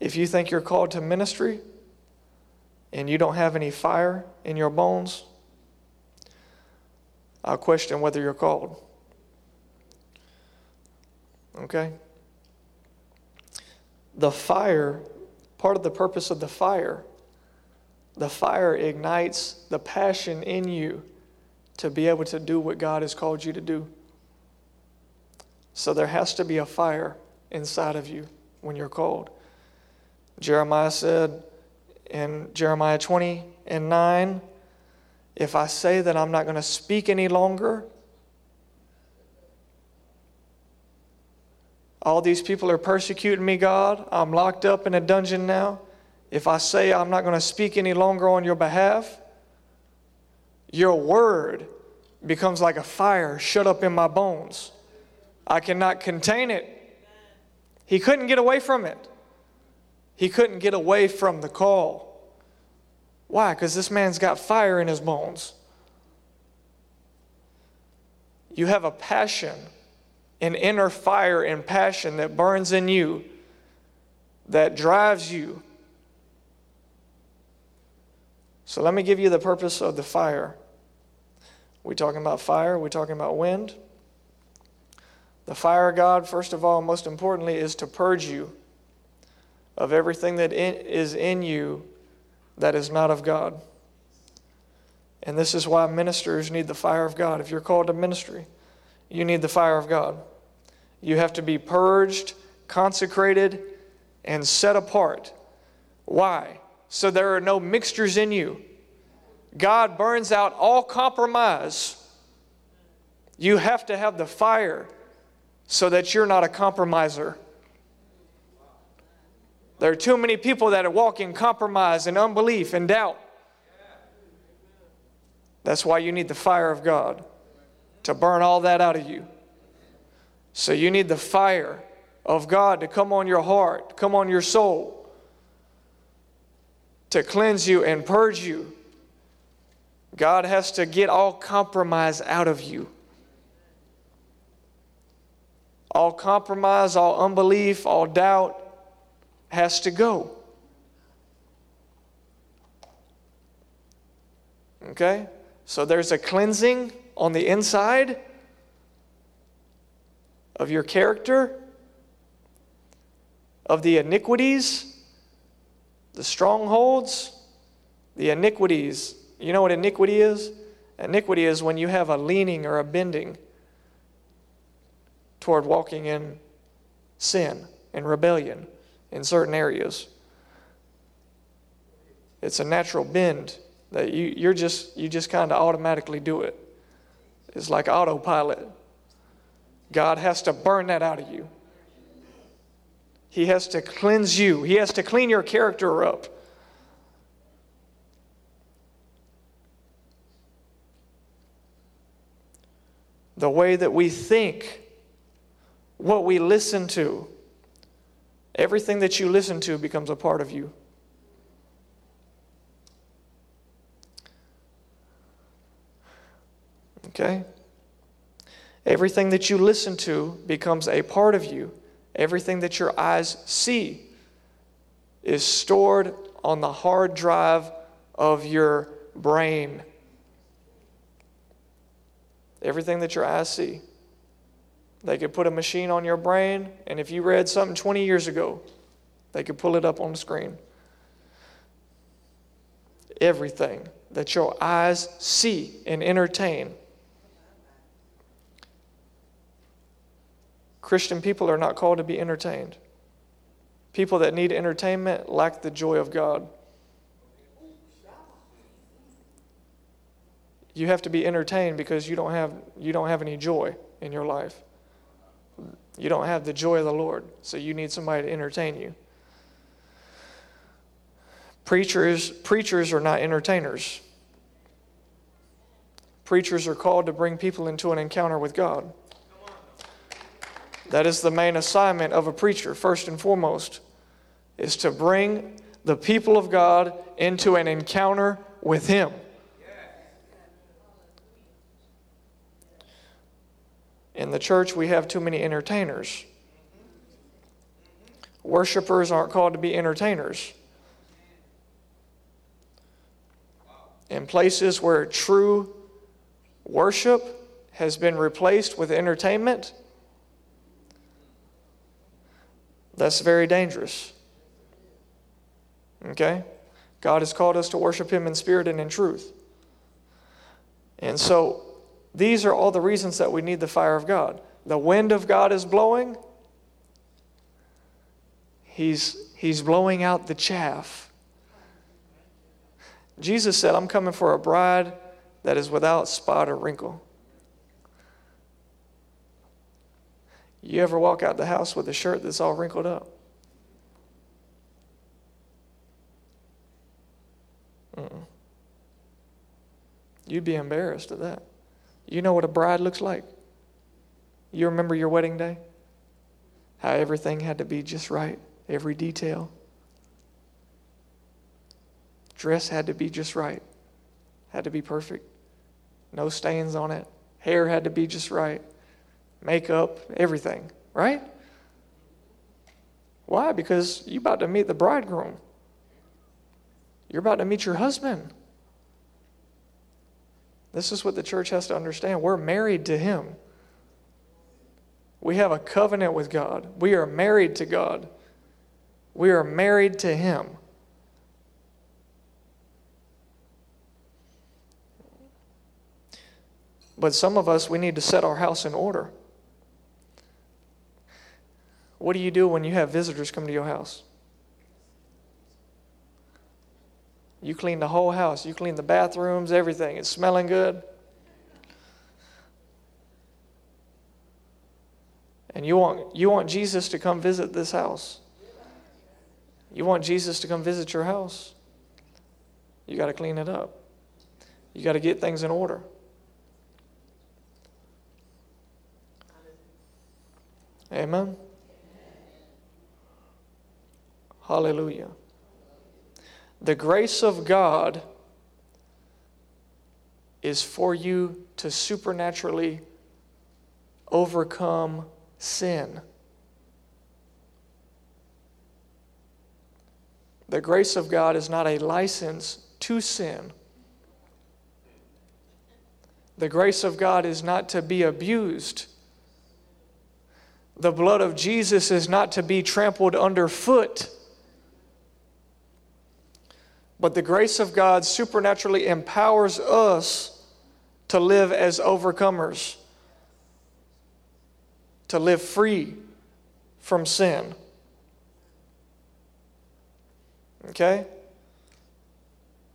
If you think you're called to ministry and you don't have any fire in your bones, I'll question whether you're called. Okay? The fire, part of the purpose of the fire, the fire ignites the passion in you to be able to do what God has called you to do. So there has to be a fire inside of you when you're called. Jeremiah said in Jeremiah 20 and 9, if I say that I'm not going to speak any longer, all these people are persecuting me, God. I'm locked up in a dungeon now. If I say I'm not going to speak any longer on your behalf, your word becomes like a fire shut up in my bones. I cannot contain it. He couldn't get away from it. He couldn't get away from the call. Why? Because this man's got fire in his bones. You have a passion, an inner fire and passion that burns in you, that drives you. So let me give you the purpose of the fire. We talking about fire? We talking about wind? The fire of God, first of all, most importantly, is to purge you of everything that is in you that is not of God. And this is why ministers need the fire of God. If you're called to ministry, you need the fire of God. You have to be purged, consecrated, and set apart. Why? So there are no mixtures in you. God burns out all compromise. You have to have the fire so that you're not a compromiser. There are too many people that are walking compromise and unbelief and doubt. That's why you need the fire of God to burn all that out of you. So you need the fire of God to come on your heart, come on your soul, to cleanse you and purge you. God has to get all compromise out of you. All compromise, all unbelief, all doubt, has to go. Okay? So there's a cleansing on the inside of your character, of the iniquities, the strongholds, the iniquities. You know what iniquity is? Iniquity is when you have a leaning or a bending toward walking in sin and rebellion in certain areas. It's a natural bend that you, you're just, you just kind of automatically do it. it. is like autopilot. God has to burn that out of you. He has to cleanse you, He has to clean your character up. The way that we think, what we listen to, everything that you listen to becomes a part of you. Okay? Everything that you listen to becomes a part of you. Everything that your eyes see is stored on the hard drive of your brain. Everything that your eyes see. They could put a machine on your brain, and if you read something 20 years ago, they could pull it up on the screen. Everything that your eyes see and entertain Christian people are not called to be entertained. People that need entertainment lack the joy of God. You have to be entertained because you don't have, you don't have any joy in your life. You don't have the joy of the Lord, so you need somebody to entertain you. Preachers, preachers are not entertainers. Preachers are called to bring people into an encounter with God. That is the main assignment of a preacher, first and foremost, is to bring the people of God into an encounter with Him. In the church, we have too many entertainers. Worshippers aren't called to be entertainers. In places where true worship has been replaced with entertainment, That's very dangerous. Okay? God has called us to worship Him in spirit and in truth. And so, these are all the reasons that we need the fire of God. The wind of God is blowing, He's, he's blowing out the chaff. Jesus said, I'm coming for a bride that is without spot or wrinkle. You ever walk out the house with a shirt that's all wrinkled up? Mm-mm. You'd be embarrassed at that. You know what a bride looks like? You remember your wedding day? How everything had to be just right, every detail. Dress had to be just right, had to be perfect, no stains on it. Hair had to be just right makeup, everything, right? Why? Because you're about to meet the bridegroom. You're about to meet your husband. This is what the church has to understand. We're married to Him. We have a covenant with God. We are married to God. We are married to Him. But some of us, we need to set our house in order. What do you do when you have visitors come to your house? You clean the whole house. You clean the bathrooms, everything. It's smelling good. And you want, you want Jesus to come visit this house. You want Jesus to come visit your house. You got to clean it up. You got to get things in order. Amen. Hallelujah. The grace of God is for you to supernaturally overcome sin. The grace of God is not a license to sin. The grace of God is not to be abused. The blood of Jesus is not to be trampled underfoot. But the grace of God supernaturally empowers us to live as overcomers, to live free from sin. Okay?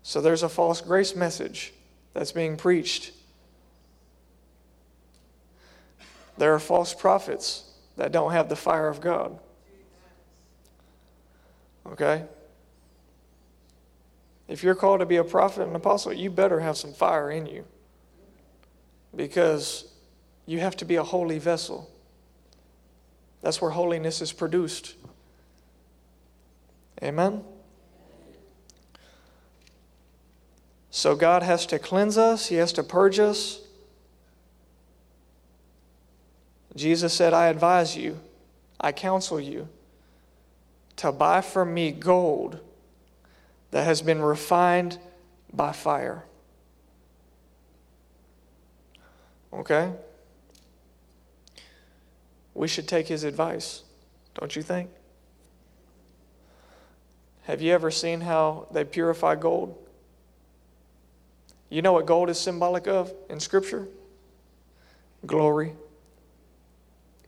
So there's a false grace message that's being preached. There are false prophets that don't have the fire of God. Okay? If you're called to be a prophet and apostle, you better have some fire in you. Because you have to be a holy vessel. That's where holiness is produced. Amen? So God has to cleanse us, He has to purge us. Jesus said, I advise you, I counsel you to buy from me gold that has been refined by fire. Okay? We should take his advice, don't you think? Have you ever seen how they purify gold? You know what gold is symbolic of in Scripture? Glory.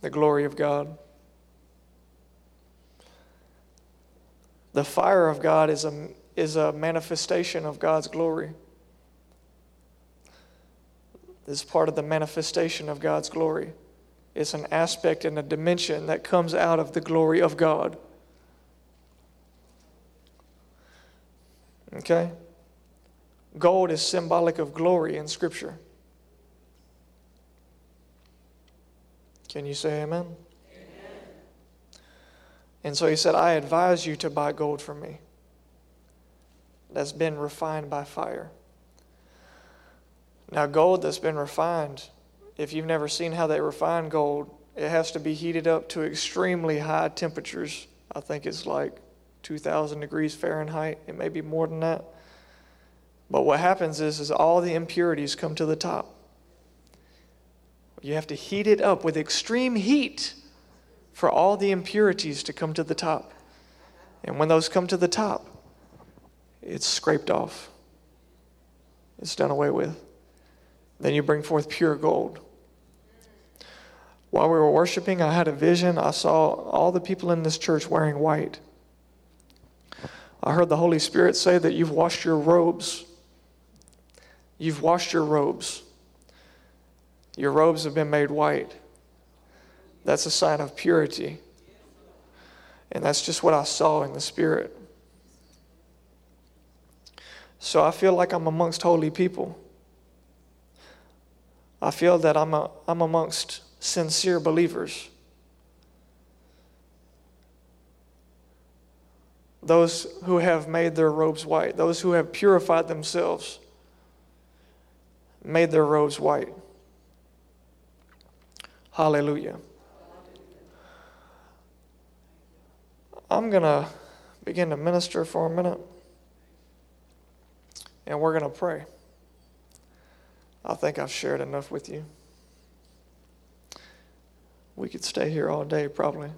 The glory of God. The fire of God is a, is a manifestation of God's glory. This is part of the manifestation of God's glory. It's an aspect and a dimension that comes out of the glory of God. Okay? Gold is symbolic of glory in Scripture. Can you say amen? amen? And so he said, I advise you to buy gold from me that's been refined by fire. Now, gold that's been refined, if you've never seen how they refine gold, it has to be heated up to extremely high temperatures. I think it's like 2,000 degrees Fahrenheit. It may be more than that. But what happens is, is all the impurities come to the top. You have to heat it up with extreme heat for all the impurities to come to the top. And when those come to the top, it's scraped off. It's done away with. Then you bring forth pure gold. While we were worshiping, I had a vision. I saw all the people in this church wearing white. I heard the Holy Spirit say that you've washed your robes. You've washed your robes. Your robes have been made white. That's a sign of purity. And that's just what I saw in the Spirit. So I feel like I'm amongst holy people. I feel that I'm, a, I'm amongst sincere believers. Those who have made their robes white, those who have purified themselves, made their robes white. Hallelujah. I'm going to begin to minister for a minute, and we're going to pray. I think I've shared enough with you. We could stay here all day, probably.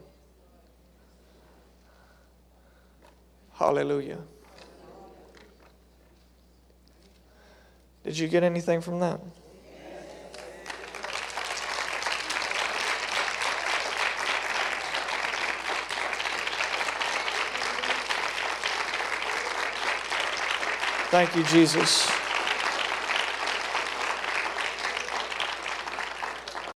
Hallelujah. Did you get anything from that? Thank you, Jesus.